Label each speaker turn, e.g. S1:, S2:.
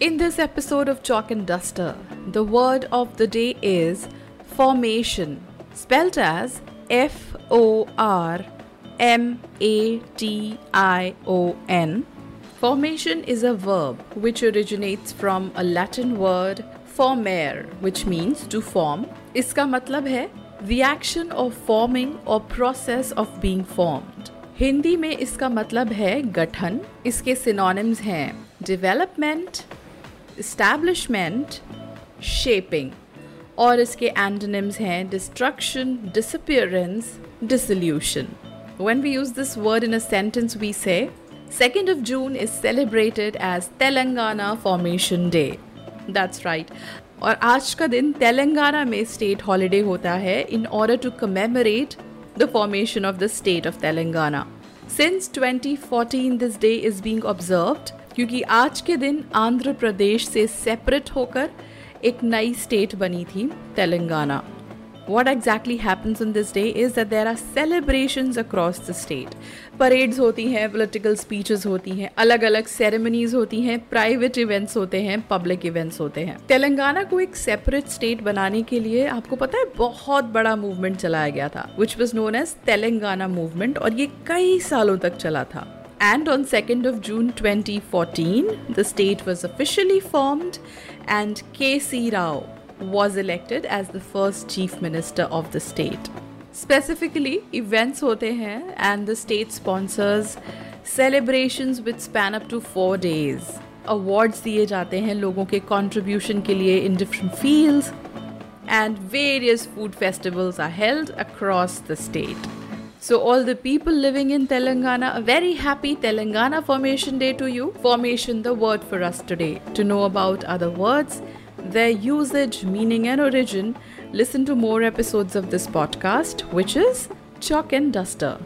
S1: In this episode of Chalk and Duster, the word of the day is formation, spelt as F O R M A T I O N. Formation is a verb which originates from a Latin word formare, which means to form. इसका मतलब है the action of forming or process of being formed. Hindi में इसका मतलब है गठन इसके synonyms हैं development, Establishment, shaping और इसके antonyms हैं destruction, disappearance, dissolution. When we use this word in a sentence, we say 2nd of June is celebrated as Telangana Formation Day. That's right. और आज का दिन तेलंगाना में स्टेट हॉलिडे होता है in order to commemorate the formation of the state of Telangana since 2014 this day is being observed क्योंकि आज के दिन आंध्र प्रदेश से सेपरेट होकर एक नई स्टेट बनी थी, Telangana. What exactly happens on this day is that there are celebrations across the state. Parades होती हैं पॉलिटिकल स्पीचेस होती हैं अलग अलग सेरेमनीज होती हैं प्राइवेट इवेंट्स होते हैं पब्लिक इवेंट्स होते हैं। तेलंगाना को एक सेपरेट स्टेट बनाने के लिए आपको पता है, बहुत बड़ा मूवमेंट चलाया गया था which was known as Telangana movement और ये कई सालों तक चला था। and on 2nd of June 2014 the state was officially formed and KC Rao was elected as the first chief minister of the state. Specifically events hote hain and the state sponsors celebrations which span up to 4 days. Awards diye jate hain logon ke contribution ke liye in different fields and various food festivals are held across the state. So, all the people living in Telangana, a very happy Telangana Formation Day to you. Formation, the word for us today. To know about other words, their usage, meaning, and origin, listen to more episodes of this podcast, which is Chalk and Duster.